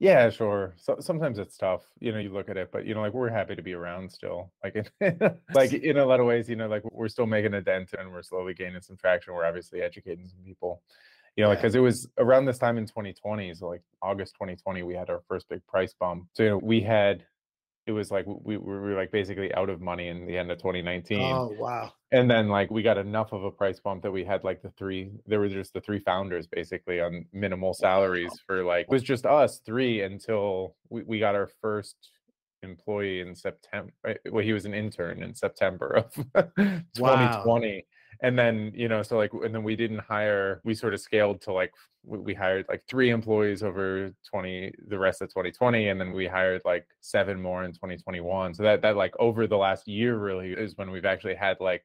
Yeah, sure. So sometimes it's tough. You know, you look at it, but you know, like we're happy to be around still. Like, in, like in a lot of ways, you know, like we're still making a dent and we're slowly gaining some traction. We're obviously educating some people. You know, like Yeah. because it was around this time in 2020, so like August 2020, we had our first big price bump. So you know, we had it was like we, we were like basically out of money in the end of 2019 Oh wow. and then like we got enough of a price bump that we had like the three there were just the three founders basically on minimal salaries for like it was just us three until we, we got our first employee in september eh, well he was an intern in september of 2020 and then you know so like and then we didn't hire we sort of scaled to like we hired like three employees over 20 the rest of 2020 and then we hired like seven more in 2021 so that that like over the last year really is when we've actually had like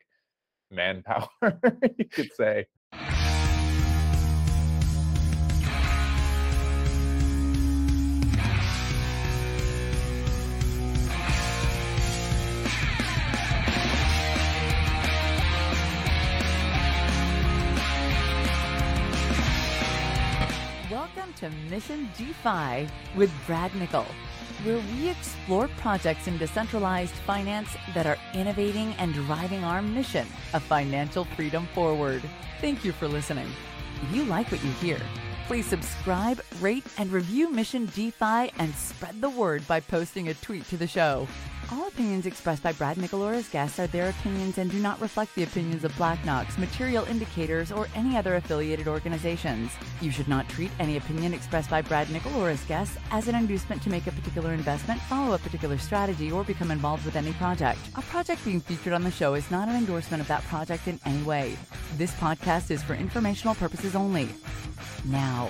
manpower you could say Mission DeFi with Brad Nickel, where we explore projects in decentralized finance that are innovating and driving our mission of financial freedom forward. Thank you for listening. If you like what you hear, please subscribe, rate, and review Mission DeFi and spread the word by posting a tweet to the show. All opinions expressed by Brad Nickel or his guests are their opinions and do not reflect the opinions of Black Knox, Material Indicators, or any other affiliated organizations. You should not treat any opinion expressed by Brad Nickel or his guests as an inducement to make a particular investment, follow a particular strategy, or become involved with any project. A project being featured on the show is not an endorsement of that project in any way. This podcast is for informational purposes only. Now,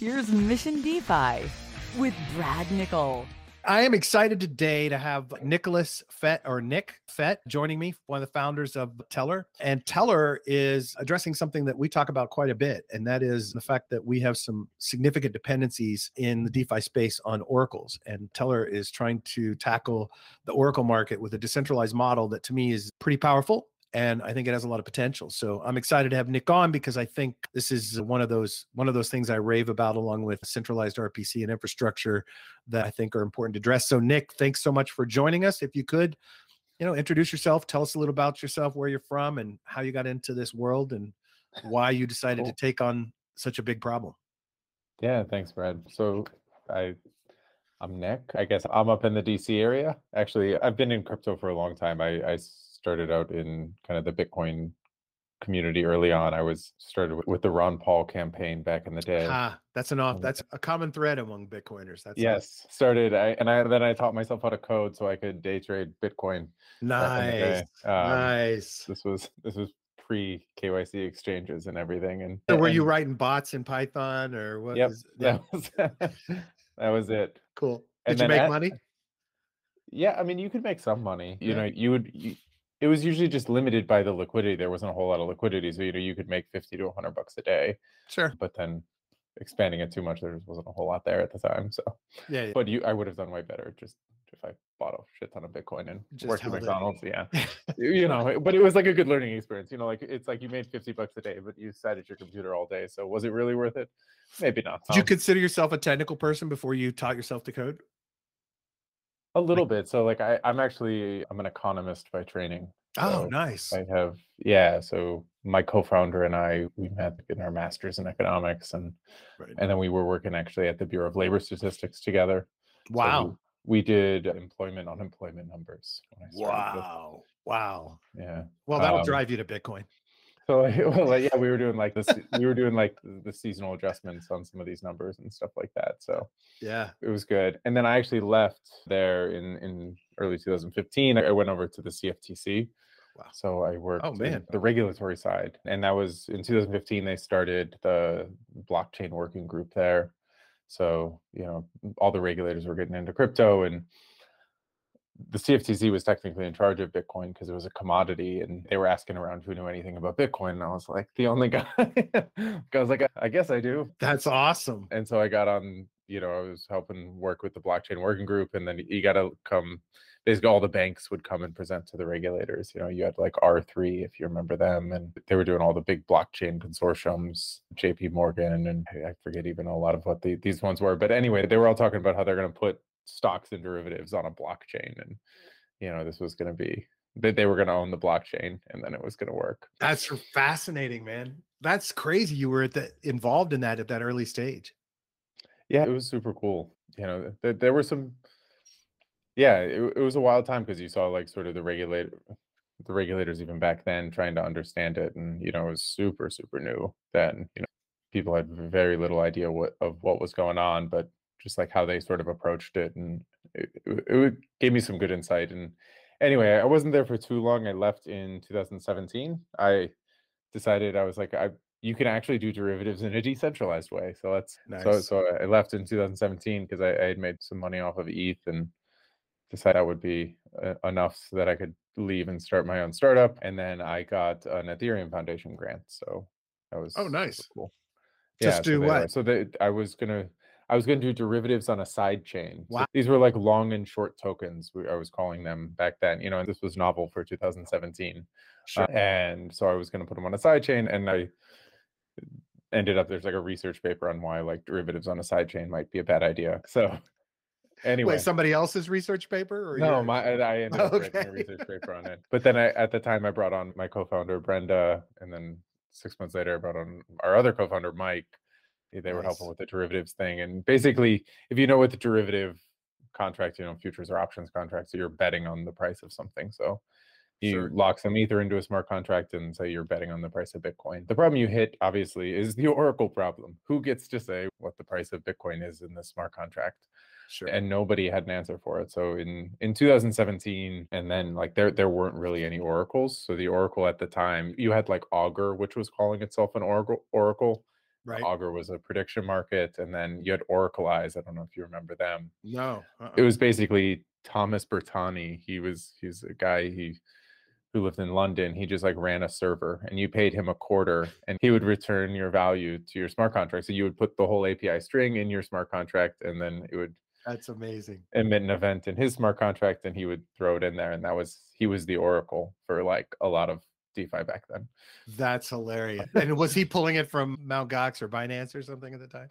here's Mission DeFi with Brad Nickel. I am excited today to have Nicholas Fett or Nick Fett joining me, one of the founders of Tellor. And Tellor is addressing something that we talk about quite a bit, and that is the fact that we have some significant dependencies in the DeFi space on oracles. And Tellor is trying to tackle the oracle market with a decentralized model that to me is pretty powerful. And I think it has a lot of potential. So I'm excited to have Nick on because I think this is one of those one of those things I rave about along with centralized RPC and infrastructure that I think are important to address. So, Nick, thanks so much for joining us. If you could, you know, introduce yourself, tell us a little about yourself, where you're from, and how you got into this world, and why you decided Cool. to take on such a big problem. yeah thanks brad so i i'm nick i guess i'm up in the dc area actually i've been in crypto for a long time i i started out in kind of the bitcoin community early on i was started with, with the ron paul campaign back in the day Ah, that's an off. That's a common thread among Bitcoiners. That's yes started I, and i then i taught myself how to code so i could day trade bitcoin back in the day. nice, Um, nice. this was this was pre kyc exchanges and everything and So, were you writing bots in Python or what? yep is- yeah, that was that was it cool. and Did you make at- money? Yeah, I mean, you could make some money. You Yeah. know, you would. You, it was usually just limited by the liquidity. There wasn't a whole lot of liquidity, so you know, you could make fifty to hundred bucks a day. Sure. But then, expanding it too much, there just wasn't a whole lot there at the time. So, Yeah. yeah. but you, I would have done way better just if I bought a shit ton of Bitcoin and Just worked at held it. McDonald's. Yeah, you know, but it was like a good learning experience. You know, like it's like you made fifty bucks a day, but you sat at your computer all day. So was it really worth it? Maybe not. Did you consider yourself a technical person before you taught yourself to code? A little bit. So like I, I'm actually I'm an economist by training. Oh, So nice. I have, yeah. So my co-founder and I, we met in our masters in economics, and Right. and then we were working actually at the Bureau of Labor Statistics together. So Wow. we, we did employment unemployment numbers. When I started with- Wow. Wow. Yeah. Well, that'll Um, drive you to Bitcoin. So well, like, yeah, we were doing like this. we were doing like the, seasonal adjustments on some of these numbers and stuff like that. So Yeah. it was good. And then I actually left there in in early 2015. I went over to the CFTC. Wow. So I worked oh, man. the regulatory side, and that was in 2015. They started the blockchain working group there. So you know, all the regulators were getting into crypto, and the CFTC was technically in charge of Bitcoin because it was a commodity, and they were asking around who knew anything about Bitcoin. And I was like, the only guy. I was like, I guess I do That's awesome. and so I got on, you know, I was helping work with the blockchain working group, and then you got to come. Basically, all the banks would come and present to the regulators. You know, you had like R3, if you remember them, and they were doing all the big blockchain consortiums, JP Morgan, and I forget even a lot of what the, these ones were. But anyway, they were all talking about how they're going to put stocks and derivatives on a blockchain, and you know, this was going to be that they were going to own the blockchain, and then it was going to work. That's fascinating, man. That's crazy. You were at the, involved in that at that early stage. Yeah, it was super cool. You know, there, there were some. Yeah, it, it was a wild time because you saw like sort of the regulator, the regulators even back then trying to understand it, and you know, it was super super new then. You know, people had very little idea what of what was going on, but just like how they sort of approached it, and it, it, gave me some good insight. And anyway, I wasn't there for too long. I left in 2017. I decided I was like I you can actually do derivatives in a decentralized way. So that's nice. so so I left in 2017 because I, I, had made some money off of ETH and decided that would be uh, enough so that I could leave and start my own startup. And then I got an Ethereum Foundation grant. So that was oh nice, cool. Just yeah, do so what? so that I was gonna I was gonna do derivatives on a side chain. Wow. So these were like long and short tokens. I was calling them back then. You know, and this was novel for 2017. Sure. Uh, and so I was gonna put them on a side chain, and I ended up there's like a research paper on why like derivatives on a sidechain might be a bad idea. So anyway, Wait, somebody else's research paper? Or no, yours? my I ended up okay. writing a research paper on it. But then I at the time I brought on my co-founder Brenda, and then six months later I brought on our other co-founder Mike. They nice. were helping with the derivatives thing, and basically, if you know what the derivative contract, you know futures or options contracts, you're betting on the price of something. So you sure. lock some ether into a smart contract and say you're betting on the price of bitcoin the problem you hit obviously is the oracle problem who gets to say what the price of bitcoin is in the smart contract Sure. and nobody had an answer for it so in in 2017 and then like there there weren't really any oracles so the oracle at the time you had like augur which was calling itself an oracle oracle right augur was a prediction market and then you had Oraclize. i don't know if you remember them no uh-uh. it was basically thomas bertani he was he's a guy he who lived in London, he just like ran a server and you paid him a quarter and he would return your value to your smart contract. So you would put the whole API string in your smart contract and then it would that's amazing. Emit an event in his smart contract and he would throw it in there. And that was he was the oracle for like a lot of DeFi back then. That's hilarious. and was he pulling it from Mount Gox or Binance or something at the time?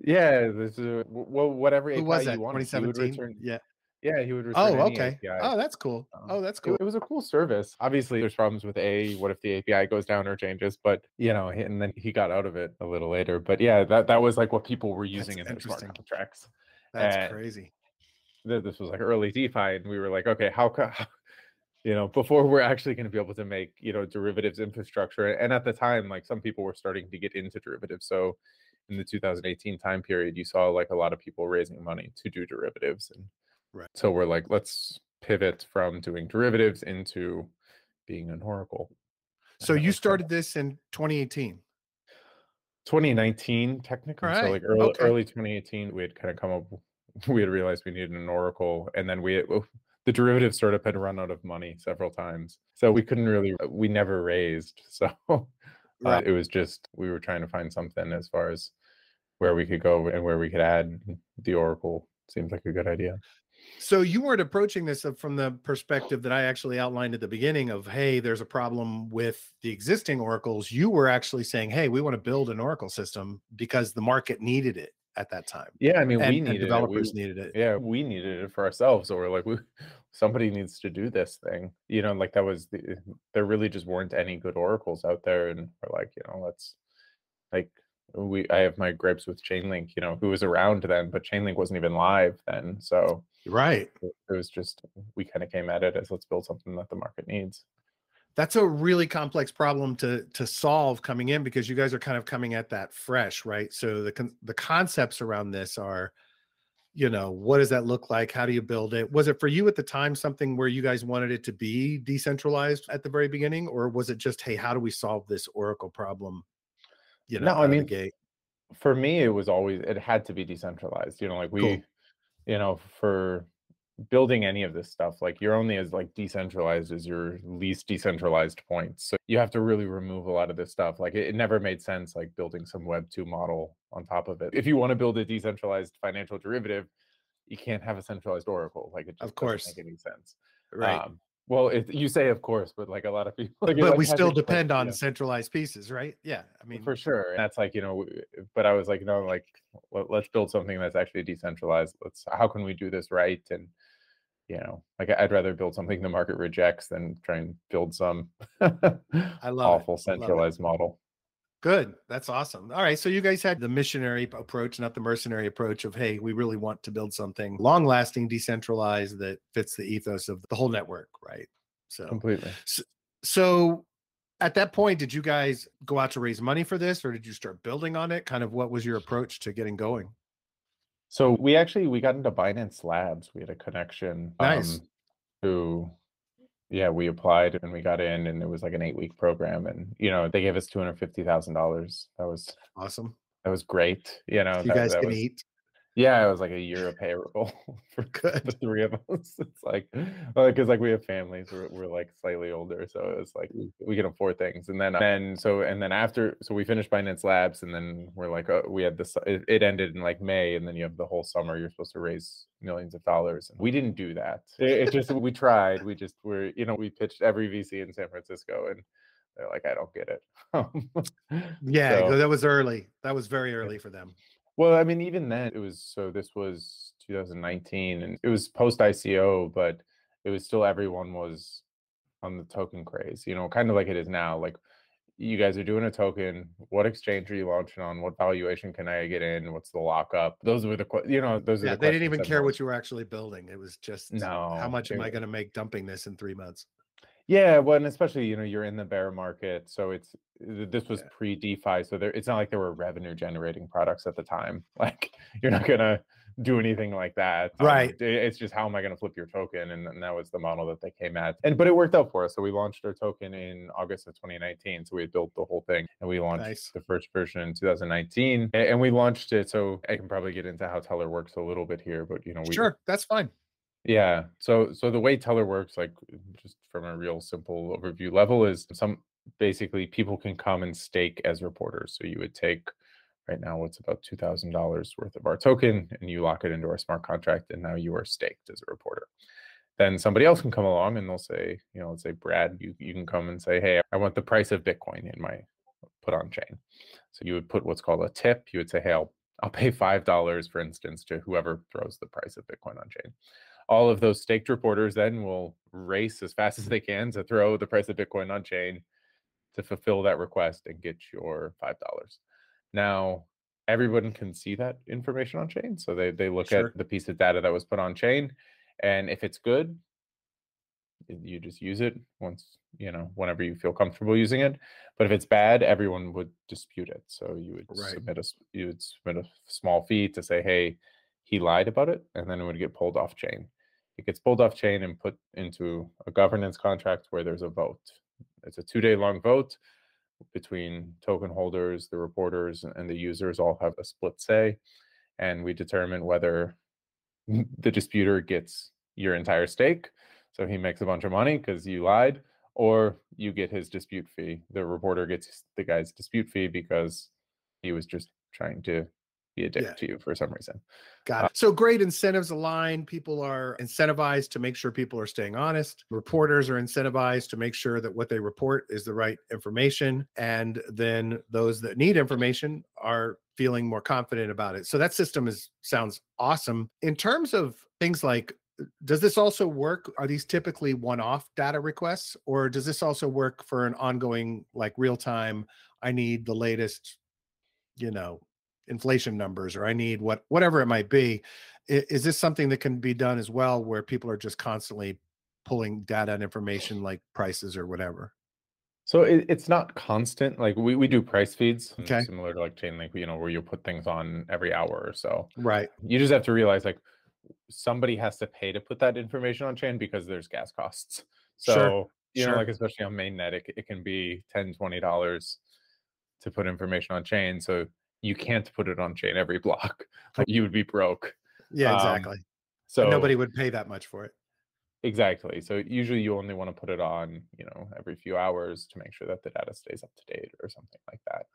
Yeah, this is well, whatever Who API was that? you wanted. 2017. Return, yeah, yeah, he would return. Oh, okay. API. Oh, that's cool. Um, oh, that's cool. It, it, was a cool service. Obviously, there's problems with A. What if the API goes down or changes? But you know, and then he got out of it a little later. But yeah, that that was like what people were using that's in their smart contracts. That's and crazy. This was like early DeFi, and we were like, okay, how, how you know, before we're actually going to be able to make you know derivatives infrastructure. And at the time, like some people were starting to get into derivatives. So in the 2018 time period, you saw like a lot of people raising money to do derivatives and Right. So we're like, let's pivot from doing derivatives into being an oracle. So you started this in 2018. 2019 technically right. so like early, okay. early 2018 we had kind of come up we had realized we needed an oracle and then we had, the derivative startup had run out of money several times so we couldn't really we never raised so uh, right. uh, it was just we were trying to find something as far as where we could go and where we could add the oracle seems like a good idea so you weren't approaching this uh, from the perspective that I actually outlined at the beginning of, hey, there's a problem with the existing oracles. You were actually saying, hey, we want to build an oracle system because the market needed it at that time. Yeah, I mean, and, we needed developers it. We, needed it. Yeah, we needed it for ourselves. Or like, we, somebody needs to do this thing. You know, like that was the, eh, there really just weren't any good oracles out there, and we're like, you know, let's like we I have my gripes with Chainlink, you know, who was around then, but Chainlink wasn't even live then. So right. It, it was just we kind of came at it as let's build something that the market needs. That's a really complex problem to to solve coming in because you guys are kind of coming at that fresh, right? So the the concepts around this are you know what does that look like how do you build it was it for you at the time something where you guys wanted it to be decentralized at the very beginning or was it just hey how do we solve this oracle problem you know, no, I mean, for me, it was always it had to be decentralized. You know, like we, cool. you know, for building any of this stuff like you're only as like decentralized as your least decentralized points so you have to really remove a lot of this stuff like it, it never made sense like building some web 2 model on top of it. If you want to build a decentralized financial derivative you can't have a centralized oracle like it just of course. doesn't make any sense. Right. Um, well it, you say of course but like a lot of people like, but like we still depend on yeah. centralized pieces right? Yeah i mean for sure and that's like you know but i was like no like let, let's build something that's actually decentralized let's how can we do this right and you know like i'd rather build something the market rejects than try and build some I love it. awful it. centralized model Good. That's awesome. All right. So you guys had the missionary approach, not the mercenary approach of, hey, we really want to build something long lasting, decentralized that fits the ethos of the whole network. Right. So, completely so at that point, did you guys go out to raise money for this or did you start building on it? Kind of what was your approach to getting going? so we actually we got into binance labs we had a connection Nice. um, who yeah we applied and we got in and it was like an eight week program and you know they gave us $250000 that was Awesome. that was great you know So you that- guys that can was- eat. Yeah, it was like a year of payroll for Good. the three of us. It's like, uh, because like we have families, we're, we're like slightly older, so it was like we, we can afford things. And then, uh, then so and then after, so we finished Binance Labs, and then we're like, oh, we had this. It, it ended in like May, and then you have the whole summer. You're supposed to raise millions of dollars. And we didn't do that. It, it just we tried. We just were, you know, we pitched every VC in San Francisco, and they're like, I don't get it. Yeah. So- that was early. That was very early for them. Well, I mean, even then, it was so this was 2019 and it was post ICO, but it was still everyone was on the token craze, you know, kind of like it is now. Like, you guys are doing a token. What exchange are you launching on? What valuation can I get in? What's the lockup? Those were the, que- you know, those are Yeah. the They didn't even care what you were actually building. It was just, no. how much am I going to make dumping this in three months? Yeah, well, and especially you know you're in the bear market, so it's this was Yeah. pre DeFi, so there it's not like there were revenue generating products at the time. Like you're not gonna do anything like that, Um, Right. it- it's just how am I gonna flip your token, and, and that was the model that they came at, and but it worked out for us. So we launched our token in August of 2019. So we had built the whole thing, and we launched Nice. the first version in 2019, a- and we launched it. So I can probably get into how Tellor works a little bit here, but you know we Sure. That's fine. Yeah. So so the way Tellor works, like just from a real simple overview level, is some basically people can come and stake as reporters. So you would take right now what's about two thousand dollars worth of our token and you lock it into our smart contract, and now you are staked as a reporter. Then somebody else can come along and they'll say, you know, let's say Brad, you, you can come and say, hey, I want the price of Bitcoin in my put on chain. So you would put what's called a tip. You would say, hey, I'll I'll pay five dollars, for instance, to whoever throws the price of Bitcoin on chain all of those staked reporters then will race as fast as mm-hmm. they can to throw the price of Bitcoin on chain to fulfill that request and get your five dollars. Now everyone can see that information on chain. So they, they look Sure. at the piece of data that was put on chain. And if it's good, you just use it once, you know, whenever you feel comfortable using it. But if it's bad, everyone would dispute it. So you would Right. submit a you would submit a small fee to say, hey, he lied about it, and then it would get pulled off chain. It gets pulled off chain and put into a governance contract where there's a vote. It's a two day long vote between token holders, the reporters, and the users all have a split say. And we determine whether the disputer gets your entire stake. So he makes a bunch of money because you lied, or you get his dispute fee. The reporter gets the guy's dispute fee because he was just trying to be addicted Yeah. to you for some reason. Got uh it. So great incentives align. People are incentivized to make sure people are staying honest. Reporters are incentivized to make sure that what they report is the right information. And then those that need information are feeling more confident about it. So that system is sounds awesome. In terms of things like uh, does this also work? Are these typically one-off data requests, or does this also work for an ongoing, like real-time? I need the latest, you know, inflation numbers or i need what whatever it might be I- is this something that can be done as well where people are just constantly pulling data and information like prices or whatever So it, it's not constant. Like we, we do price feeds, Okay. similar to like Chainlink, you know, where you put things on every hour or so. right You just have to realize like somebody has to pay to put that information on chain because there's gas costs. So Sure, you know, like especially on mainnet, it, it can be 10 $20 to put information on chain. So you can't put it on chain every block. Like you would be broke. yeah Um, exactly So But nobody would pay that much for it. exactly. So usually you only want to put it on, you know, every few hours to make sure that the data stays up to date or something like that.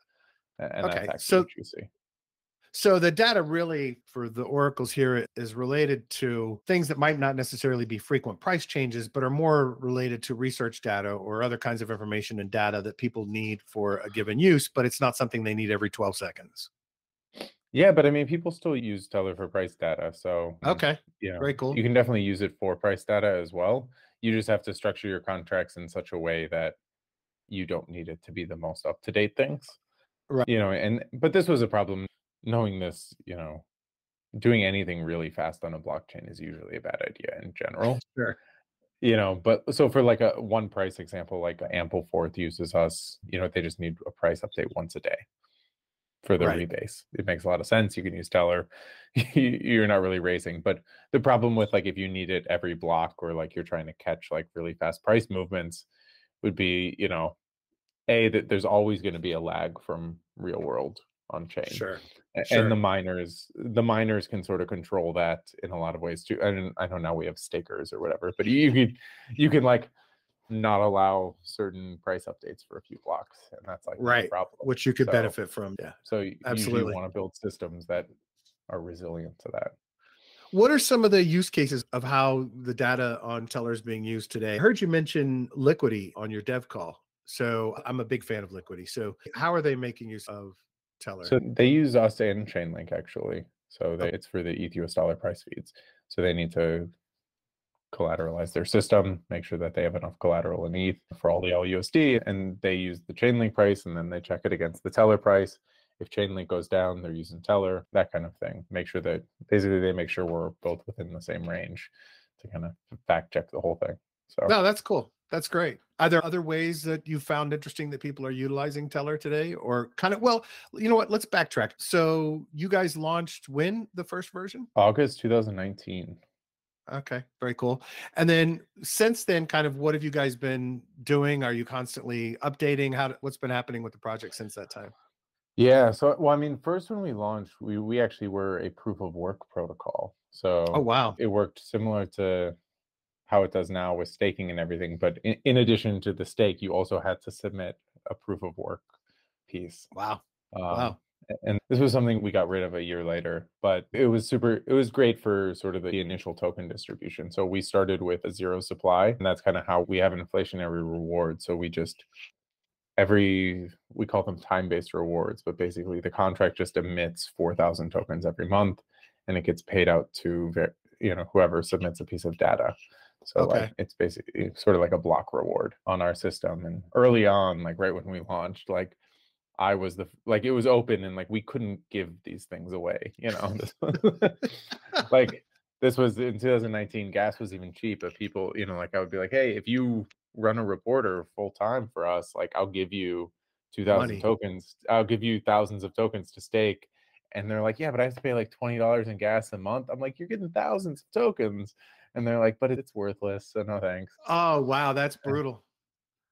And Okay, that's so- juicy. So the data really for the oracles here is related to things that might not necessarily be frequent price changes, but are more related to research data or other kinds of information and data that people need for a given use, but it's not something they need every 12 seconds. Yeah, but I mean, people still use Tellor for price data. So mm, Okay, you know, very cool. you can definitely use it for price data as well. You just have to structure your contracts in such a way that you don't need it to be the most up to date things. Right. You know, and but this was a problem. Knowing this, you know, doing anything really fast on a blockchain is usually a bad idea in general. Sure. You know, but so for like a one price example, like Ampleforth uses us, you know, they just need a price update once a day for the Right. rebase. It makes a lot of sense. You can use Tellor. You're not really raising. But the problem with like if you need it every block or like you're trying to catch like really fast price movements would be, you know, A, that there's always going to be a lag from real world on chain. Sure. A- Sure. And the miners, the miners can sort of control that in a lot of ways too. And I know now we have stakers or whatever, but you can you can like not allow certain price updates for a few blocks, and that's like Right, problem. Which you could So- benefit from. Yeah. So you absolutely. want to build systems that are resilient to that. What are some of the use cases of how the data on Tellor is being used today? I heard you mention Liquity on your dev call. So I'm a big fan of Liquity. So how are they making use of Tellor? So they use us and Chainlink actually. So they, it's for the ETH US dollar price feeds. So they need to collateralize their system, make sure that they have enough collateral in ETH for all the LUSD, and they use the Chainlink price, and then they check it against the Tellor price. If Chainlink goes down, they're using Tellor, that kind of thing. Make sure that basically they make sure we're both within the same range to kind of fact check the whole thing. So no, that's cool. That's great. Are there other ways that you found interesting that people are utilizing Tellor today? Or kind of, well, you know what? Let's backtrack. So you guys launched when the first version? August 2019. Okay, very cool. And then since then, kind of what have you guys been doing? Are you constantly updating? How what's been happening with the project since that time? Yeah. So, well, I mean, first when we launched, we we actually were a proof of work protocol. Oh, so Oh wow. it worked similar to how it does now with staking and everything. But in, in addition to the stake, you also had to submit a proof of work piece. Wow. Um, Wow. And this was something we got rid of a year later, but it was super, it was great for sort of the initial token distribution. So we started with a zero supply, and that's kind of how we have inflationary reward. So we just, every, we call them time based rewards, but basically the contract just emits 4,000 tokens every month and it gets paid out to, you know, whoever submits a piece of data. So Okay. like it's basically sort of like a block reward on our system. And early on, like right when we launched, like I was the like it was open and like we couldn't give these things away, you know. Like this was in 2019, gas was even cheap, but people, you know, like I would be like, hey, if you run a reporter full time for us, like I'll give you 2,000 tokens. I'll give you thousands of tokens to stake. And they're like, yeah, but I have to pay like $20 in gas a month. I'm like, you're getting thousands of tokens. And they're like, but it's worthless. So no thanks. Oh wow, that's brutal.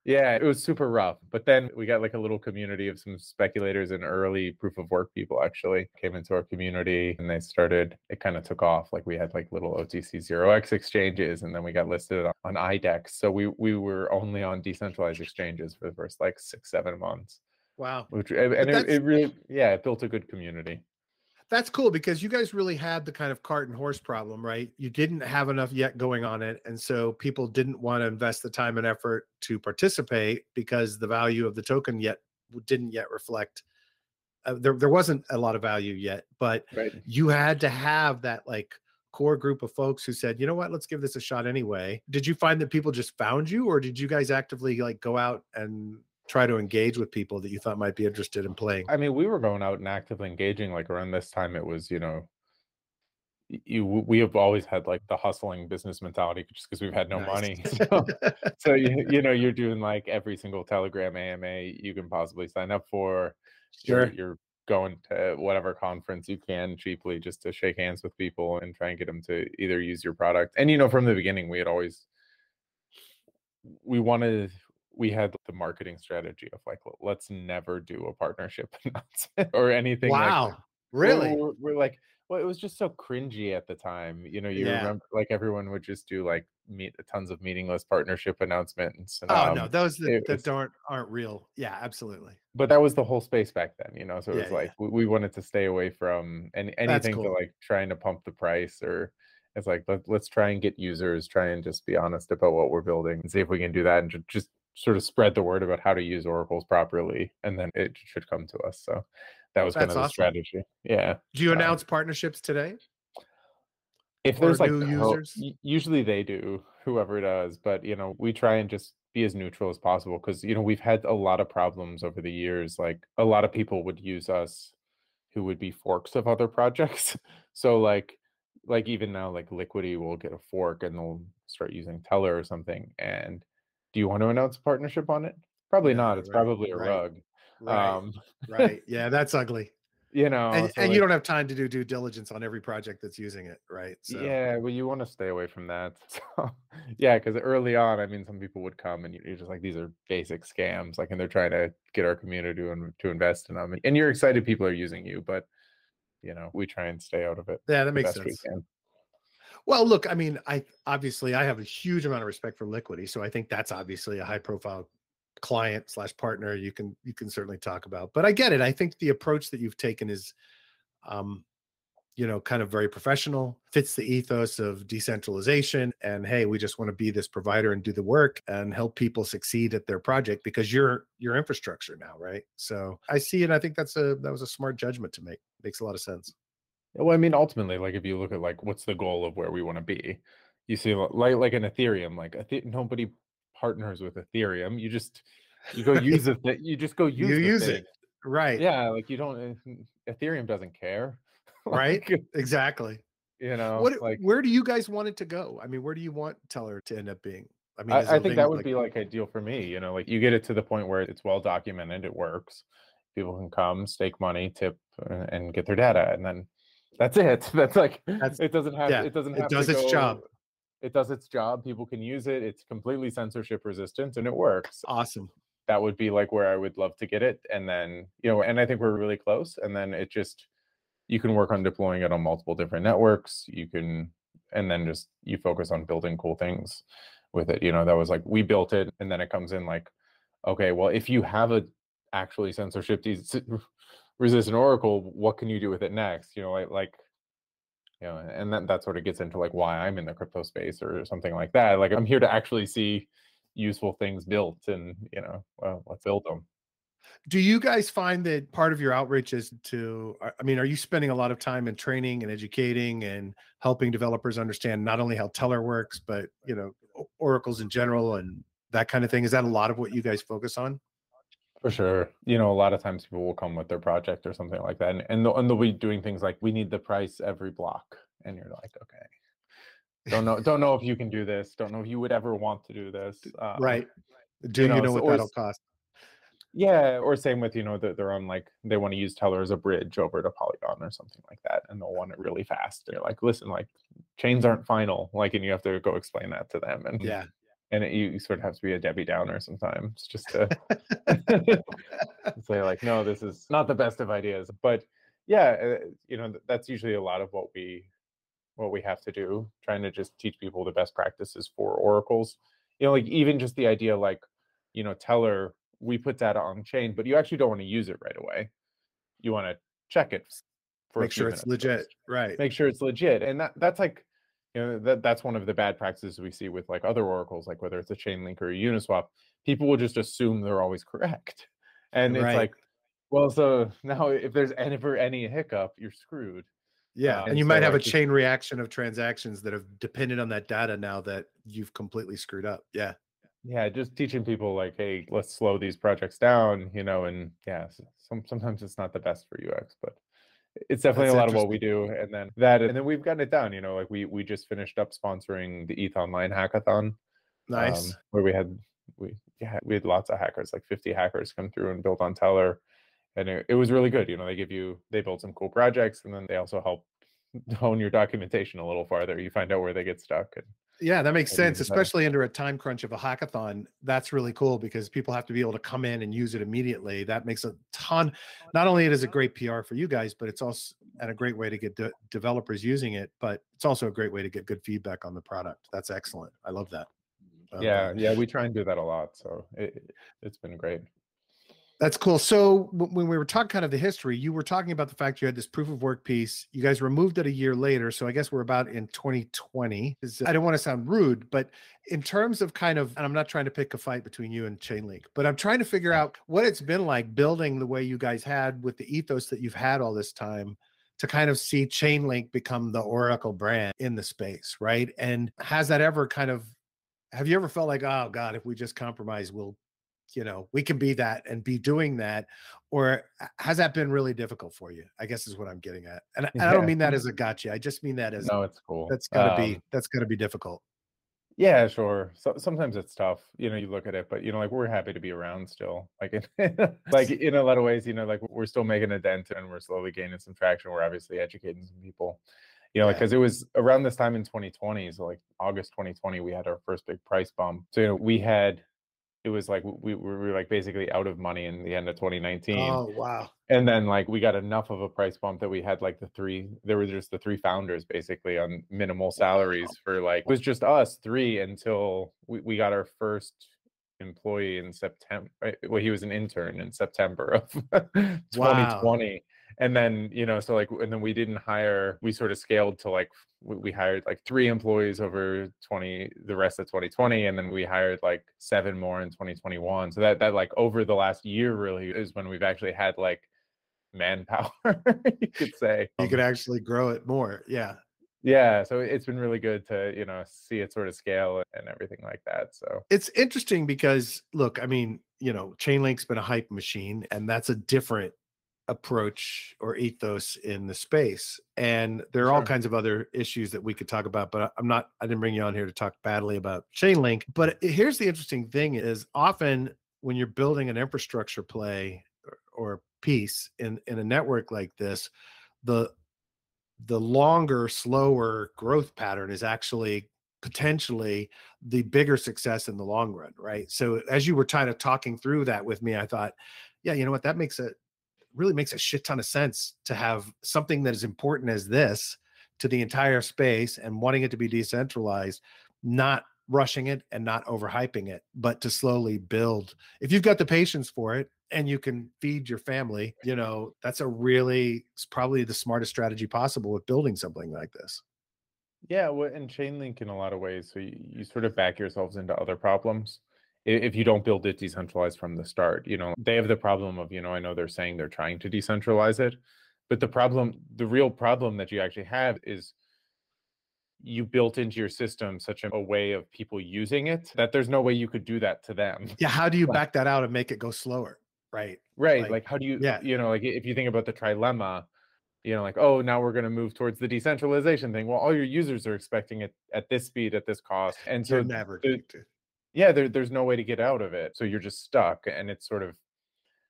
Yeah, it was super rough. But then we got like a little community of some speculators and early proof of work people actually came into our community and they started, it kind of took off. Like we had like little OTC 0x exchanges and then we got listed on, on IDEX. So we, we were only on decentralized exchanges for the first like six, seven months, Wow. which, and it, it really, yeah, it built a good community. That's cool because you guys really had the kind of cart and horse problem, right? You didn't have enough yet going on it. And so people didn't want to invest the time and effort to participate because the value of the token yet didn't yet reflect. Uh, there, there wasn't a lot of value yet, but Right. you had to have that like core group of folks who said, you know what, let's give this a shot anyway. Did you find that people just found you or did you guys actively like go out and try to engage with people that you thought might be interested in playing? I mean, we were going out and actively engaging. Like around this time, it was you know, you we have always had like the hustling business mentality just because we've had no Nice. money. So, so you, you know, you're doing like every single Telegram AMA you can possibly sign up for. You're, Sure. you're going to whatever conference you can cheaply just to shake hands with people and try and get them to either use your product. And you know, from the beginning, we had always we wanted we had the marketing strategy of like let's never do a partnership announcement or anything wow. we're- Really? we're, we're like Well, it was just so cringy at the time. You know, you Yeah. remember like everyone would just do like meet tons of meaningless partnership announcements. And, Oh no, um, those that, it that was- aren't aren't real. Yeah, absolutely. but that was the whole space back then, you know. So it Yeah, was yeah. like we, we wanted to stay away from any anything to like trying to pump the price or it's like let, let's try and get users, try and just be honest about what we're building and see if we can do that and ju- just sort of spread the word about how to use oracles properly, and then it should come to us. So that was kind That's of the awesome. strategy. Yeah. Do you Uh, announce partnerships today? if or there's like users? usually they do whoever does but you know we try and just be as neutral as possible because you know we've had a lot of problems over the years like a lot of people would use us who would be forks of other projects so like like even now like Liquity will get a fork and they'll start using Tellor or something and do you want to announce a partnership on it probably No, not it's right, probably a right, rug Right. um right. Yeah, that's ugly. you know and so, and you don't have time to do due diligence on every project that's using it, right? So Yeah, well, you want to stay away from that. So, yeah, because early on, I mean, some people would come and you- you're just like, these are basic scams, like, and they're trying to get our community to, to invest in them. And you're excited people are using you, but you know, we try and stay out of it. yeah, that makes sense. Well, look, I mean, I obviously I have a huge amount of respect for Liquity, so I think that's obviously a high profile client slash partner you can you can certainly talk about. But I get it. I think the approach that you've taken is um you know kind of very professional fits the ethos of decentralization and hey we just want to be this provider and do the work and help people succeed at their project because you're your infrastructure now right so i see it i think that's a that was a smart judgment to make makes a lot of sense Well, I mean, ultimately, like, if you look at like what's the goal of where we want to be, you see, like, like an Ethereum, like, Ethe- nobody partners with Ethereum. You just you go use it. You just go use it. you use thing. it right Yeah, like you don't. uh, Ethereum doesn't care, Right? Exactly You know, what like where do you guys want it to go i mean where do you want Tellor to end up being i mean I, I think that would be like ideal for me. You know, like you get it to the point where it's well documented, it works. People can come, stake money, tip, uh, and get their data, and then that's it. That's like That's- it doesn't have. yeah, it doesn't it does its go- job. It does its job. People can use it. It's completely censorship resistant, and it works. awesome That would be like where I would love to get it, and then you know, and I think we're really close. And then it just you can work on deploying it on multiple different networks. You can, and then just you focus on building cool things with it. You know, that was like we built it, and then it comes in like, okay, well, if you have a actually censorship des- resistant Oracle, what can you do with it next? You know, like like you know, and then that sort of gets into like why I'm in the crypto space or something like that. Like I'm here to actually see useful things built, and you know, well, let's build them. do you guys find that part of your outreach is to i mean are you spending a lot of time in training and educating and helping developers understand not only how Tellor works but you know oracles in general and that kind of thing is that a lot of what you guys focus on For sure. You know, a lot of times people will come with their project or something like that. And, and, they'll, and they'll be doing things like, we need the price every block. And you're like, okay. Don't know, don't know if you can do this. Don't know if you would ever want to do this. Um, right do you know, know, so what or that'll cost Yeah. Or same with, you know, that they're on like, they want to use Tellor as a bridge over to Polygon or something like that. And they'll want it really fast. They're like, listen, like chains aren't final. Like, and you have to go explain that to them. And yeah and it, you sort of have to be a Debbie Downer sometimes just to say like, no, this is not the best of ideas. But yeah, uh, you know, that's usually a lot of what we what we have to do, trying to just teach people the best practices for oracles. You know, like even just the idea, like, you know, Tellor, we put data on chain, but you actually don't want to use it right away. You want to check it for make sure it's legit first right make sure it's legit and that that's like you know that that's one of the bad practices we see with like other oracles like whether it's a Chainlink or a uniswap people will just assume they're always correct. And Right. it's like well so now if there's ever any hiccup you're screwed. Yeah Uh, and and you might so, have a like, just- chain reaction of transactions that have depended on that data now that you've completely screwed up. Yeah. Yeah just teaching people like hey let's slow these projects down you know and yeah some, sometimes it's not the best for ux but it's definitely That's a lot of what we do and then that and then we've gotten it down you know like we we just finished up sponsoring the eth online hackathon nice. um, where we had we yeah we had lots of hackers like 50 hackers come through and build on Tellor and it, it was really good you know they give you they build some cool projects and then they also help hone your documentation a little farther you find out where they get stuck and Yeah, that makes What do you sense, think about it? especially under a time crunch of a hackathon. That's really cool because people have to be able to come in and use it immediately. That makes a ton. Not only it is a great PR for you guys, but it's also and a great way to get de- developers using it, but it's also a great way to get good feedback on the product. That's excellent. I love that. Um, Yeah, yeah, we try and do that a lot. So it, it's been great. That's cool. So when we were talking kind of the history, you were talking about the fact you had this proof of work piece. You guys removed it a year later. So I guess we're about in 2020. I don't want to sound rude, but in terms of kind of, and I'm not trying to pick a fight between you and Chainlink, but I'm trying to figure out what it's been like building the way you guys had with the ethos that you've had all this time to kind of see Chainlink become the Oracle brand in the space, right? And has that ever kind of have you ever felt like, oh God, if we just compromise, we'll you know we can be that and be doing that or has that been really difficult for you i guess is what i'm getting at and, I- i don't mean that as a gotcha i just mean that as No, it's cool. that's gotta Um, be that's gotta be difficult Yeah, sure. So sometimes it's tough. You know, you look at it, but you know, like we're happy to be around still. Like, in, like in a lot of ways, you know, like we're still making a dent and we're slowly gaining some traction. We're obviously educating some people. You know, like Yeah. because it was around this time in 2020, so like August 2020, we had our first big price bump. So you know, we had it was like we, we were like basically out of money in the end of 2019 oh wow. And then like we got enough of a price bump that we had like the three there were just the three founders basically on minimal salaries for like it was just us three until we, we got our first employee in september eh, well he was an intern in september of 2020 and then you know so like and then we didn't hire we sort of scaled to like we, hired like three employees over 20 the rest of 2020 and then we hired like seven more in 2021 so that that like over the last year really is when we've actually had like manpower you could say. You could actually grow it more yeah. Yeah so it's been really good to you know see it sort of scale and everything like that so. It's interesting because look i mean you know chainlink's been a hype machine and that's a different approach or ethos in the space and there are all kinds of other issues that we could talk about but i'm not i didn't bring you on here to talk badly about chainlink but here's the interesting thing is often when you're building an infrastructure play or, or piece in in a network like this the the longer slower growth pattern is actually potentially the bigger success in the long run right? So as you were kind of talking through that with me i thought yeah you know what? That makes it really makes a shit ton of sense to have something that is important as this to the entire space and wanting it to be decentralized not rushing it and not overhyping it but to slowly build. If you've got the patience for it and you can feed your family you know that's a really it's probably the smartest strategy possible with building something like this. Yeah, well, and Chainlink in a lot of ways, so you, you sort of back yourselves into other problems if you don't build it decentralized from the start. You know, they have the problem of, you know, I know they're saying they're trying to decentralize it, but the problem, the real problem that you actually have is you built into your system such a, a way of people using it that there's no way you could do that to them. yeah how do you back that out and make it go slower right Right. Like, Like, how do you, yeah. you know, like if you think about the trilemma, you know, like, oh, now we're going to move towards the decentralization thing. Well, all your users are expecting it at this speed, at this cost. And so you're never the- yeah there, there's no way to get out of it so you're just stuck and it's sort of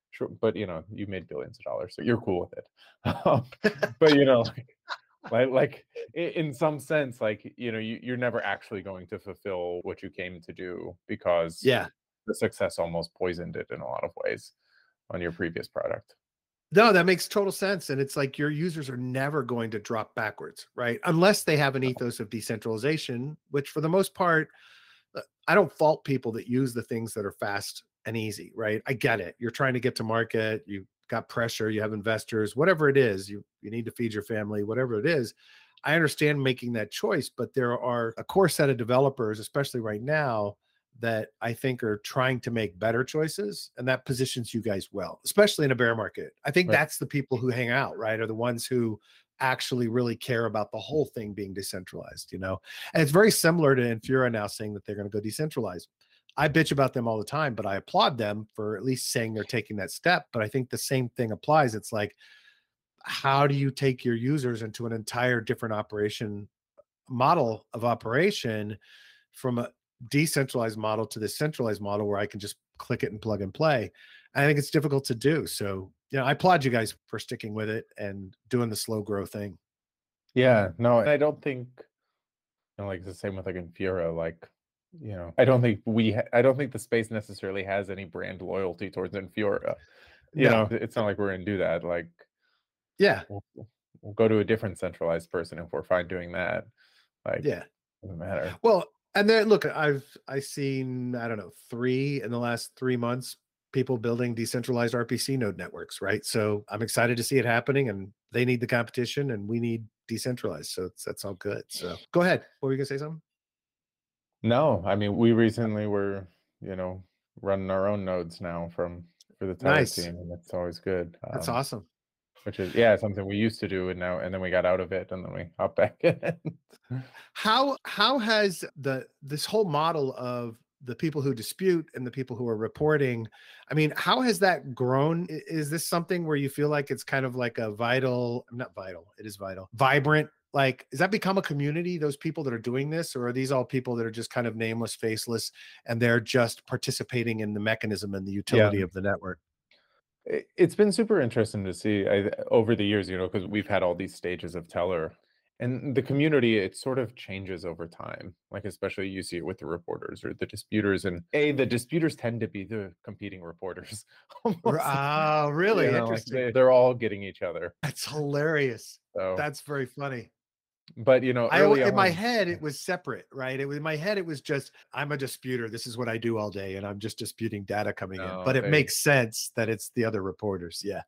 sure but you know you made billions of dollars so you're cool with it Um, but you know like like, like in some sense like you know you, you're never actually going to fulfill what you came to do because yeah the success almost poisoned it in a lot of ways on your previous product No, that makes total sense. And it's like your users are never going to drop backwards, right? Unless they have an ethos of decentralization, which for the most part, Uh, I don't fault people that use the things that are fast and easy, right? I get it. You're trying to get to market, you got pressure, you have investors, whatever it is, you you need to feed your family, whatever it is. I understand making that choice, but there are a core set of developers, especially right now, that I think are trying to make better choices, and that positions you guys well, especially in a bear market. I think Right. that's the people who hang out, right? Are the ones who actually really care about the whole thing being decentralized, you know? And it's very similar to Infura now saying that they're going to go decentralized. I bitch about them all the time, but I applaud them for at least saying they're taking that step. But I think the same thing applies. It's like, how do you take your users into an entire different operation model of operation from a decentralized model to this centralized model where I can just click it and plug and play? I think it's difficult to do. So, know, I applaud you guys for sticking with it and doing the slow grow thing. yeah um, no and i don't think you know, like the same with like infura like you know i don't think we ha- i don't think the space necessarily has any brand loyalty towards infura you No. know it's not like we're gonna do that like Yeah. we'll, we'll go to a different centralized person if we're fine doing that. Like, Yeah. doesn't matter. Well, and then look, I've I seen I don't know three in the last three months people building decentralized RPC node networks, right? So I'm excited to see it happening, and they need the competition, and we need decentralized. So it's, that's all good. So go ahead. What were you gonna say? Something? No, I mean, we recently were, you know, running our own nodes now from for the Tellor Nice. team, and it's always good. That's um, awesome. Which is yeah, something we used to do, and now and then we got out of it, and then we hopped back in. How how has the this whole model of the people who dispute and the people who are reporting i mean how has that grown? Is this something where you feel like it's kind of like a vital not vital it is vital vibrant like has that become a community those people that are doing this or are these all people that are just kind of nameless faceless and they're just participating in the mechanism and the utility of the network? It- it's been super interesting to see I, over the years, you know, because we've had all these stages of Tellor, and the community it sort of changes over time. Like especially you see it with the reporters or the disputers, and a the disputers tend to be the competing reporters. almost, oh really you know, like, interesting they, they're all getting each other. that's hilarious So, that's very funny but you know, I in my head it was separate, right? It was in my head it was just I'm a disputer. This is what I do all day, and I'm just disputing data coming in. But it they- makes sense that it's the other reporters. Yeah.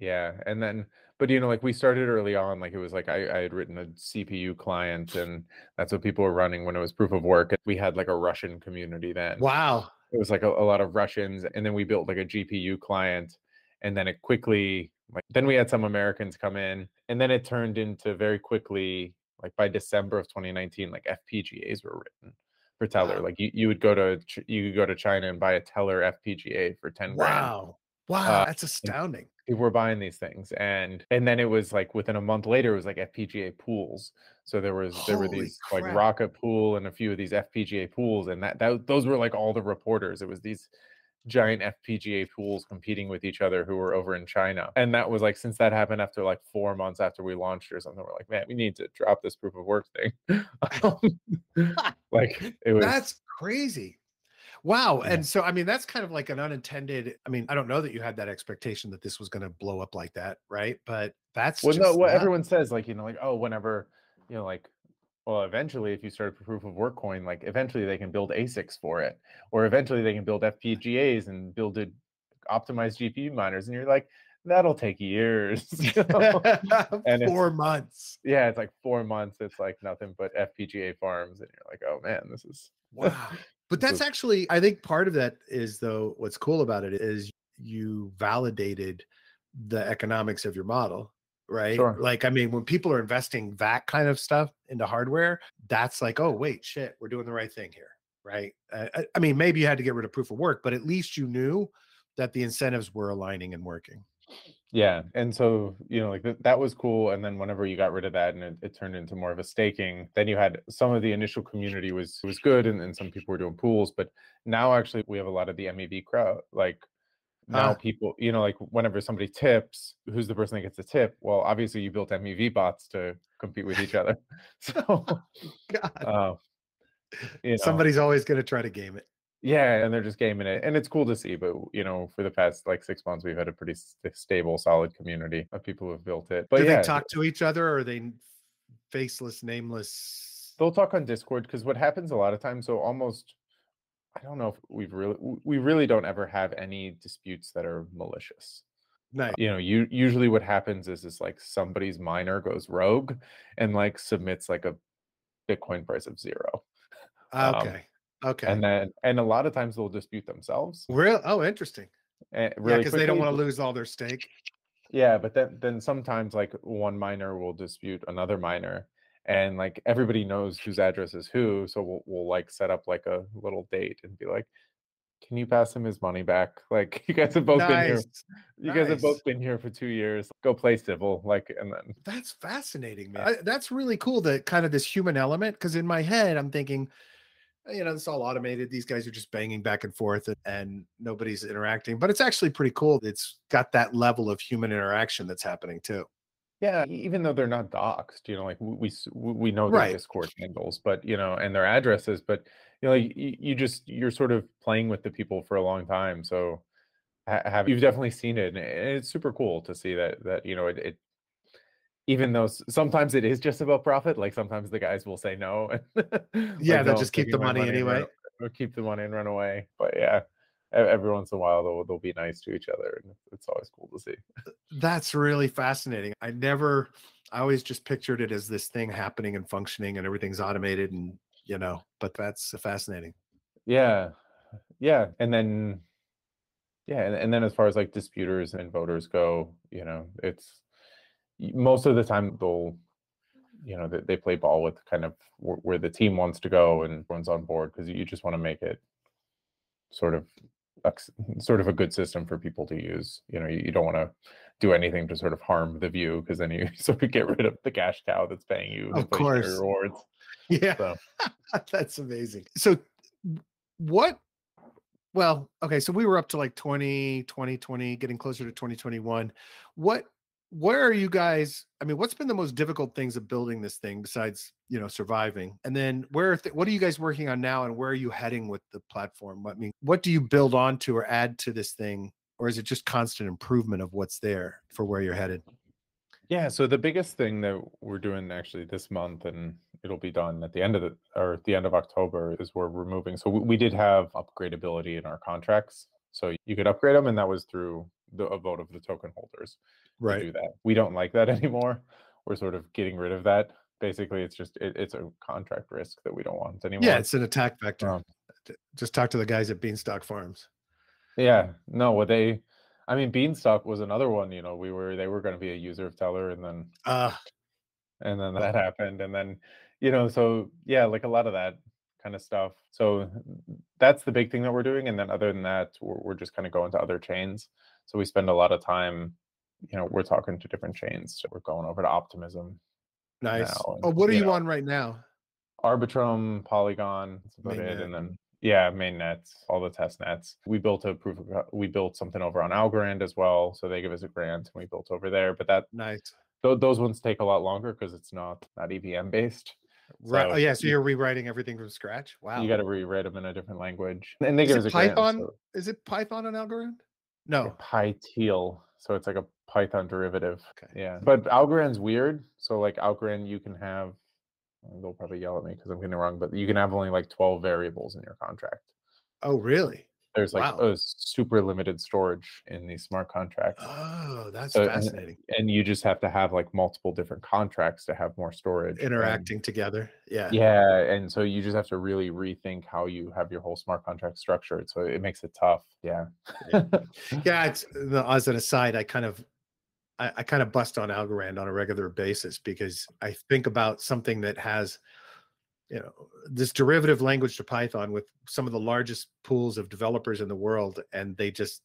Yeah, and then but you know, like we started early on, like it was like I, I had written a CPU client, and that's what people were running when it was proof of work. We had like a Russian community then. Wow. It was like a, a lot of Russians, and then we built like a GPU client, and then it quickly like then we had some Americans come in, and then it turned into very quickly like by December of 2019, like FPGAs were written for Tellor. Wow. Like you, you would go to you could go to China and buy a Tellor FPGA for 10 grand Wow. Wow. Uh, that's astounding. People were buying these things and and then it was like within a month later it was like fpga pools so there was there were these crap. like rocket pool and a few of these fpga pools and that, that those were like all the reporters it was these giant fpga pools competing with each other who were over in china and that was like since that happened after like four months after we launched or something we're like man we need to drop this proof of work thing Um, like it was That's crazy. Wow. Yeah. And so I mean that's kind of like an unintended I mean, I don't know that you had that expectation that this was going to blow up like that, right? But that's well no what nuts. everyone says like you know like oh whenever you know like well eventually if you start a proof of work coin like eventually they can build asics for it or eventually they can build fpgas and build it optimized gpu miners and you're like that'll take years? And four months. yeah it's like four months it's like nothing but fpga farms and you're like oh man this is Wow. But that's actually, I think part of that is though, what's cool about it is you validated the economics of your model, right? Sure. Like, I mean, when people are investing that kind of stuff into hardware, that's like, oh, wait, shit, we're doing the right thing here, right? Uh, I, I mean, maybe you had to get rid of proof of work, but at least you knew that the incentives were aligning and working. Yeah, and so you know, like th- that was cool. And then whenever you got rid of that and it, it turned into more of a staking, then you had some of the initial community was was good, and, and some people were doing pools. But now actually, we have a lot of the MEV crowd. Like now, Ah. people, you know, like whenever somebody tips, who's the person that gets the tip? Well, obviously, you built MEV bots to compete with each other. So, God, uh, you know, somebody's always going to try to game it. Yeah, and they're just gaming it, and it's cool to see. But you know, for the past like six months, we've had a pretty s- stable, solid community of people who have built it. But Do yeah, they talk to each other or are they faceless, nameless? they'll talk on Discord because what happens a lot of times, so almost, I don't know if we've really, we really don't ever have any disputes that are malicious. Nice. You know, you usually what happens is is like somebody's miner goes rogue and like submits like a Bitcoin price of zero, um, Okay. And then and a lot of times they'll dispute themselves. Real oh, interesting. And Yeah, really because they don't want to lose all their stake. Yeah, but then then sometimes like one miner will dispute another miner, and like everybody knows whose address is who, so we'll we'll like set up like a little date and be like, "Can you pass him his money back? Like you guys have both been here, Nice. you guys have both been here for two years. Go play civil, like, and then That's fascinating, man. I, that's really cool. That kind of this human element. Because in my head, I'm thinking, "Eh, Uh, you know, it's all automated. These guys are just banging back and forth, and, and nobody's interacting. But it's actually pretty cool. It's got that level of human interaction that's happening too. yeah, even though they're not doxed, you know, like we we, we know their Right. Discord handles, but you know, and their addresses, but you know, like, you, you just you're sort of playing with the people for a long time, so have you've definitely seen it, and it's super cool to see that that you know it, it even though sometimes it is just about profit, like sometimes the guys will say no. yeah, like, they'll just keep the money, money anyway. Or keep the money and run away. But yeah, every once in a while they'll they'll be nice to each other, and it's always cool to see. That's really fascinating. I never, I always just pictured it as this thing happening and functioning, and everything's automated, and you know. But that's fascinating. Yeah, yeah, and then yeah, and, and then as far as like disputers and voters go, you know, it's most of the time they'll you know they, they play ball with kind of where, where the team wants to go and everyone's on board because you just want to make it sort of a, sort of a good system for people to use. You know you, you don't want to do anything to sort of harm the view because then you sort of get rid of the cash cow that's paying you of course. rewards. Yeah. So. that's amazing. So what well okay so we were up to like 20 2020 getting closer to 2021 what where are you guys i mean what's been the most difficult things of building this thing besides you know surviving? And then where th- what are you guys working on now and where are you heading with the platform? I mean what do you build onto or add to this thing? Or is it just constant improvement of what's there for where you're headed? Yeah so the biggest thing that we're doing actually this month and it'll be done at the end of the or at the end of october is we're removing so we, we did have upgradability in our contracts. So you could upgrade them and that was through the a vote of the token holders right. do that. We don't like that anymore. We're sort of getting rid of that. Basically, it's just it, it's a contract risk that we don't want anymore. Yeah, it's an attack vector. Um, just talk to the guys at Beanstalk Farms. Yeah, no, what they, I mean, Beanstalk was another one. You know, we were they were going to be a user of Tellor, and then uh and then that happened, and then you know, so yeah, like a lot of that kind of stuff. So that's the big thing that we're doing, and then other than that, we're, we're just kind of going to other chains. So we spend a lot of time you know, we're talking to different chains. So we're going over to Optimism. Nice. oh, what are you, know, on right now? Arbitrum, Polygon, that's about Mainnet. it. And then yeah, mainnets, all the test nets. We built a proof of we built something over on Algorand as well. So they give us a grant and we built over there. But that nice. Th- those ones take a lot longer because it's not not EVM based. Right. Oh, so, oh yeah. So you're rewriting everything from scratch. Wow. You got to rewrite them in a different language. And they is give us a Python. Grant, so. Is it Python on Algorand? No. PyTeal. So it's like a Python derivative. Okay. Yeah. But Algorand's weird. So like Algorand, you can have, they'll probably yell at me because I'm getting it wrong, but you can have only like 12 variables in your contract. Oh, really? There's like wow. a super limited storage in these smart contracts. Oh, that's so, fascinating. And, and, you just have to have like multiple different contracts to have more storage. Interacting and, together. Yeah. Yeah. And so you just have to really rethink how you have your whole smart contract structured. So it makes it tough. Yeah. yeah. yeah it's, as an aside, I kind of I, I kind of bust on Algorand on a regular basis because I think about something that has, you know, this derivative language to Python with some of the largest pools of developers in the world, and they just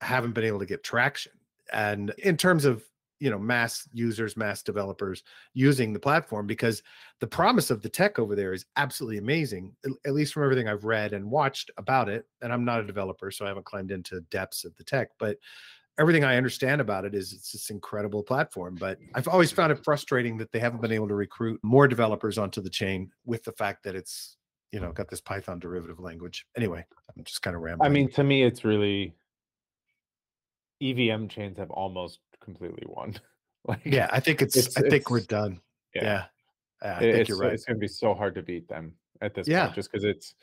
haven't been able to get traction. And in terms of you know mass users mass developers using the platform because the promise of the tech over there is absolutely amazing at least from everything i've read and watched about it and i'm not a developer so i haven't climbed into depths of the tech but everything I understand about it is it's this incredible platform. But I've always found it frustrating that they haven't been able to recruit more developers onto the chain with the fact that it's you know got this Python derivative language. Anyway, I'm just kind of rambling. I mean, to me, it's really EVM chains have almost completely won. like, yeah, I think it's. it's I think it's, we're done. Yeah, yeah. I think it's, you're right. It's going to be so hard to beat them at this yeah. point, just because it's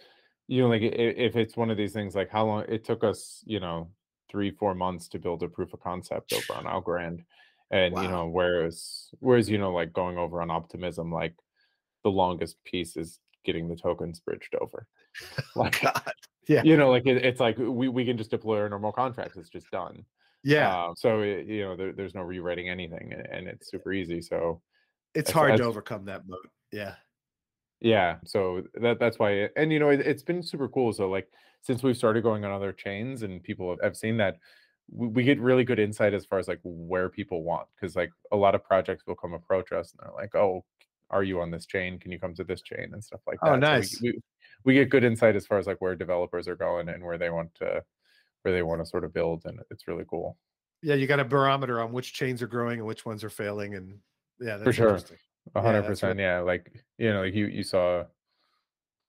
you know like if it's one of these things like how long it took us you know three four months to build a proof of concept over on Algorand, and wow. you know whereas whereas you know like going over on Optimism, like the longest piece is getting the tokens bridged over. Like, God. yeah, you know, like it, it's like we we can just deploy our normal contracts. It's just done. Yeah. Uh, so it, you know, there, there's no rewriting anything, and it's super easy. So it's hard to overcome that mode. Yeah. Yeah. So that that's why, and you know, it, it's been super cool. So like since we've started going on other chains and people have, have seen that we, we, get really good insight as far as like where people want because like a lot of projects will come approach us and they're like oh are you on this chain can you come to this chain and stuff like oh, that oh nice so we, we, we get good insight as far as like where developers are going and where they want to where they want to sort of build and it's really cool yeah you got a barometer on which chains are growing and which ones are failing and yeah for sure a hundred percent yeah like you know like you you saw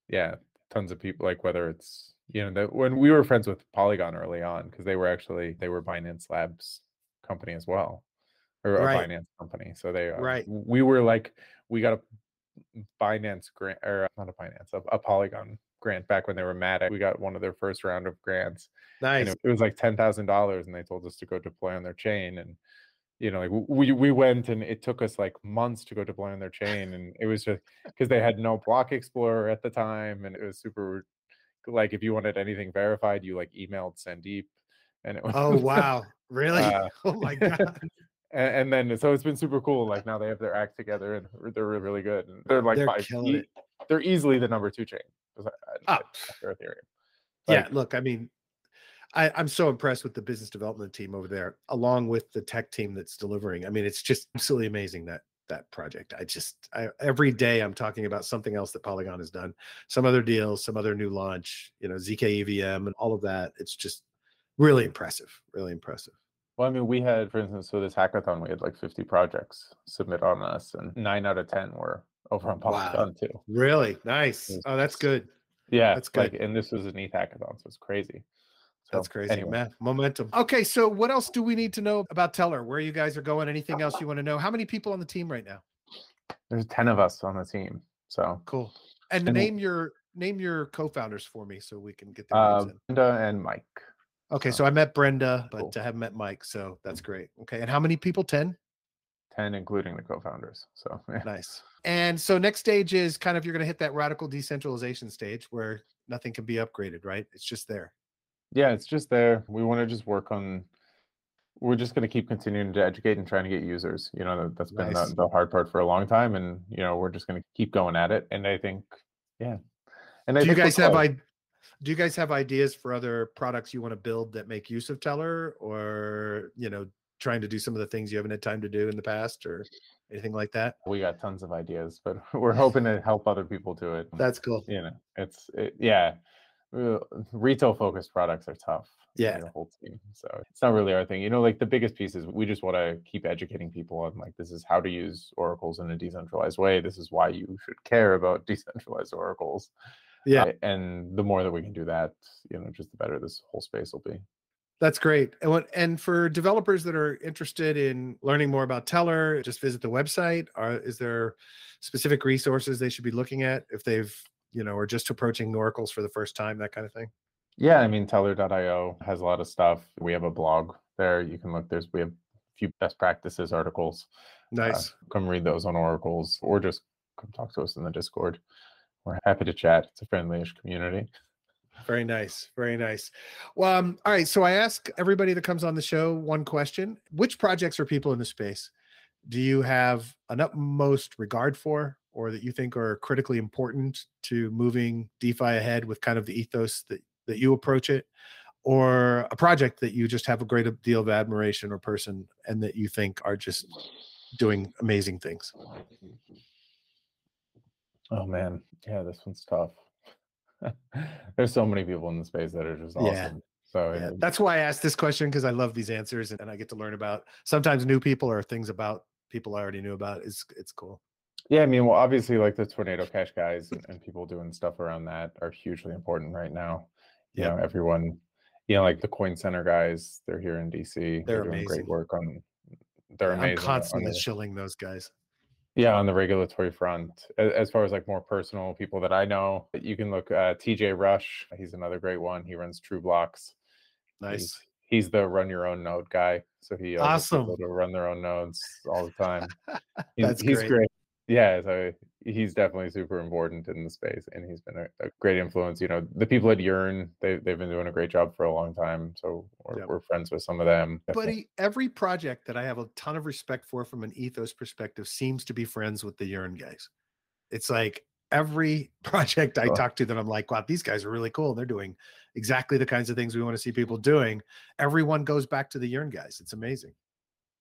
yeah tons of people like whether it's you know that when we were friends with polygon early on because they were actually they were binance labs company as well or a Right. finance company. So they uh, Right. We were like we got a finance grant or uh, not a finance a, a Polygon grant back when they were mad. We got one of their first round of grants, Nice. it, it was like ten thousand dollars, and they told us to go deploy on their chain and. You know, like we we went and it took us like months to go deploy on their chain, and it was just because they had no block explorer at the time, and it was super like if you wanted anything verified, you like emailed Sandeep, and it was Oh wow. Really? uh, oh my god. and, and then so it's been super cool. Like now they have their act together and they're really, really good. And they're like They're killing e- they're easily the number two chain Ah. after Ethereum. yeah look i mean I, i'm so impressed with the business development team over there along with the tech team that's delivering i mean it's just absolutely amazing that that project i just I, every day i'm talking about something else that polygon has done some other deals some other new launch you know zk evm and all of that it's just really impressive really impressive Well, I mean, we had, for instance, so this hackathon, we had like 50 projects submit on us, and nine out of 10 were over on Wow. Polygon too. really nice oh that's good Yeah, That's Like, good. and this was an ETH hackathon, so it's crazy. So, that's crazy anyway. man momentum okay so what else do we need to know about Tellor where you guys are going anything else you want to know how many people on the team right now There's 10 of us on the team. So, Cool. And And- name your name your co-founders for me so we can get their uh, names in. Brenda and Mike. Okay, uh, so I met Brenda, but cool. I haven't met Mike, so that's great. Okay, and how many people? Ten. 10, including the co founders. So, yeah. Nice. And so next stage is kind of you're going to hit that radical decentralization stage where nothing can be upgraded, right? It's just there. Yeah it's just there we want to just work on we're just going to keep continuing to educate and trying to get users you know that, that's been Nice. the, the hard part for a long time and you know we're just going to keep going at it and i think yeah and I do you guys have. I? Do you guys have ideas for other products you want to build that make use of Tellor, or you know, trying to do some of the things you haven't had time to do in the past, or anything like that? we got tons of ideas but we're hoping to help other people do it That's cool. you know it's it, yeah retail focused products are tough Yeah. the whole team so it's not really our thing you know like the biggest piece is we just want to keep educating people on like this is how to use oracles in a decentralized way this is why you should care about decentralized oracles Yeah. and the more that we can do that you know just the better this whole space will be That's great. And what and for developers that are interested in learning more about Tellor, just visit the website. Are is there specific resources they should be looking at if they've, you know, are just approaching oracles for the first time, that kind of thing? yeah i mean tellor.io has a lot of stuff we have a blog there you can look there's we have a few best practices articles Uh, Nice. come read those on oracles or just come talk to us in the discord we're happy to chat it's a friendly-ish community Very nice. Very nice. Well, um, all right. So I ask everybody that comes on the show one question. Which projects or people in the space do you have an utmost regard for or that you think are critically important to moving DeFi ahead with kind of the ethos that, that you approach it? Or a project that you just have a great deal of admiration or person and that you think are just doing amazing things? oh man yeah this one's tough there's so many people in the space that are just awesome Yeah. so Yeah, it- that's why I asked this question because I love these answers and, and I get to learn about sometimes new people or things about people I already knew about. It's it's cool. Yeah i mean well obviously like the tornado cash guys and, and people doing stuff around that are hugely important right now you Yeah. know everyone you know like the coin center guys they're here in dc They're doing amazing. great work on they're I'm amazing on constantly the- shilling those guys. Yeah, on the regulatory front, as far as like more personal people that I know, you can look. Uh, TJ Rush, he's another great one. He runs True Blocks. Nice. He's, he's the run your own node guy. So he uh, Awesome. to run their own nodes all the time. He's, That's he's great. great. Yeah, so he's definitely super important in the space, and he's been a, a great influence. You know, the people at Yearn, they they've been doing a great job for a long time. So we're, Yep. we're friends with some of them. Buddy, every project that I have a ton of respect for from an ethos perspective seems to be friends with the Yearn guys. It's like every project I Oh. talk to that I'm like, wow, these guys are really cool. They're doing exactly the kinds of things we want to see people doing. Everyone goes back to the Yearn guys. It's amazing.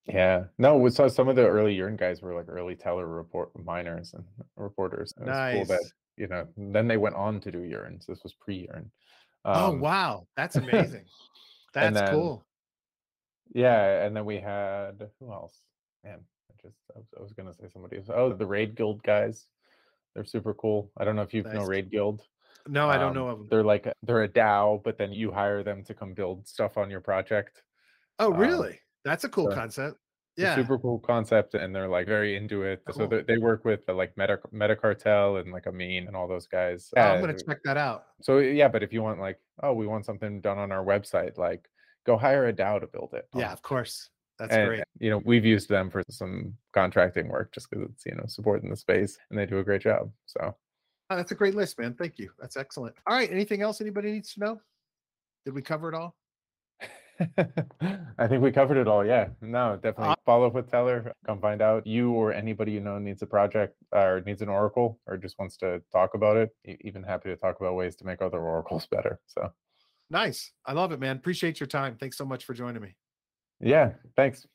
Yeah, no, we saw some of the early Yearn guys were like early Tellor report miners and reporters. It was cool that you know. Then they went on to do Yearn. So this was pre Yearn. oh wow, that's amazing. That's then- cool. Yeah, and then we had who else? Man, I just I was, I was gonna say somebody. else. Oh, the Raid Guild guys. They're super cool. I don't know if you know Nice. Raid Guild. No, I don't Um, know of them. They're like they're a DAO, but then you hire them to come build stuff on your project. Oh, um, really? That's a cool so- concept. Yeah. super cool concept and they're like very into it. So Cool. they, they work with the like Meta Meta Cartel and like Ameen and all those guys. Oh, I'm Uh, gonna check that out. so yeah, but if you want like, oh, we want something done on our website, like go hire a DAO to build it. Yeah, of course. That's and, great. You know, we've used them for some contracting work just because it's you know supporting the space and they do a great job. So Oh, that's a great list, man. Thank you. That's excellent. All right. Anything else anybody needs to know? Did we cover it all? I think we covered it all. Yeah, no, definitely follow up with Tellor. Come find out you or anybody you know needs a project or needs an Oracle or just wants to talk about it. Even happy to talk about ways to make other Oracles better. So Nice. I love it, man. Appreciate your time. Thanks so much for joining me. yeah, thanks.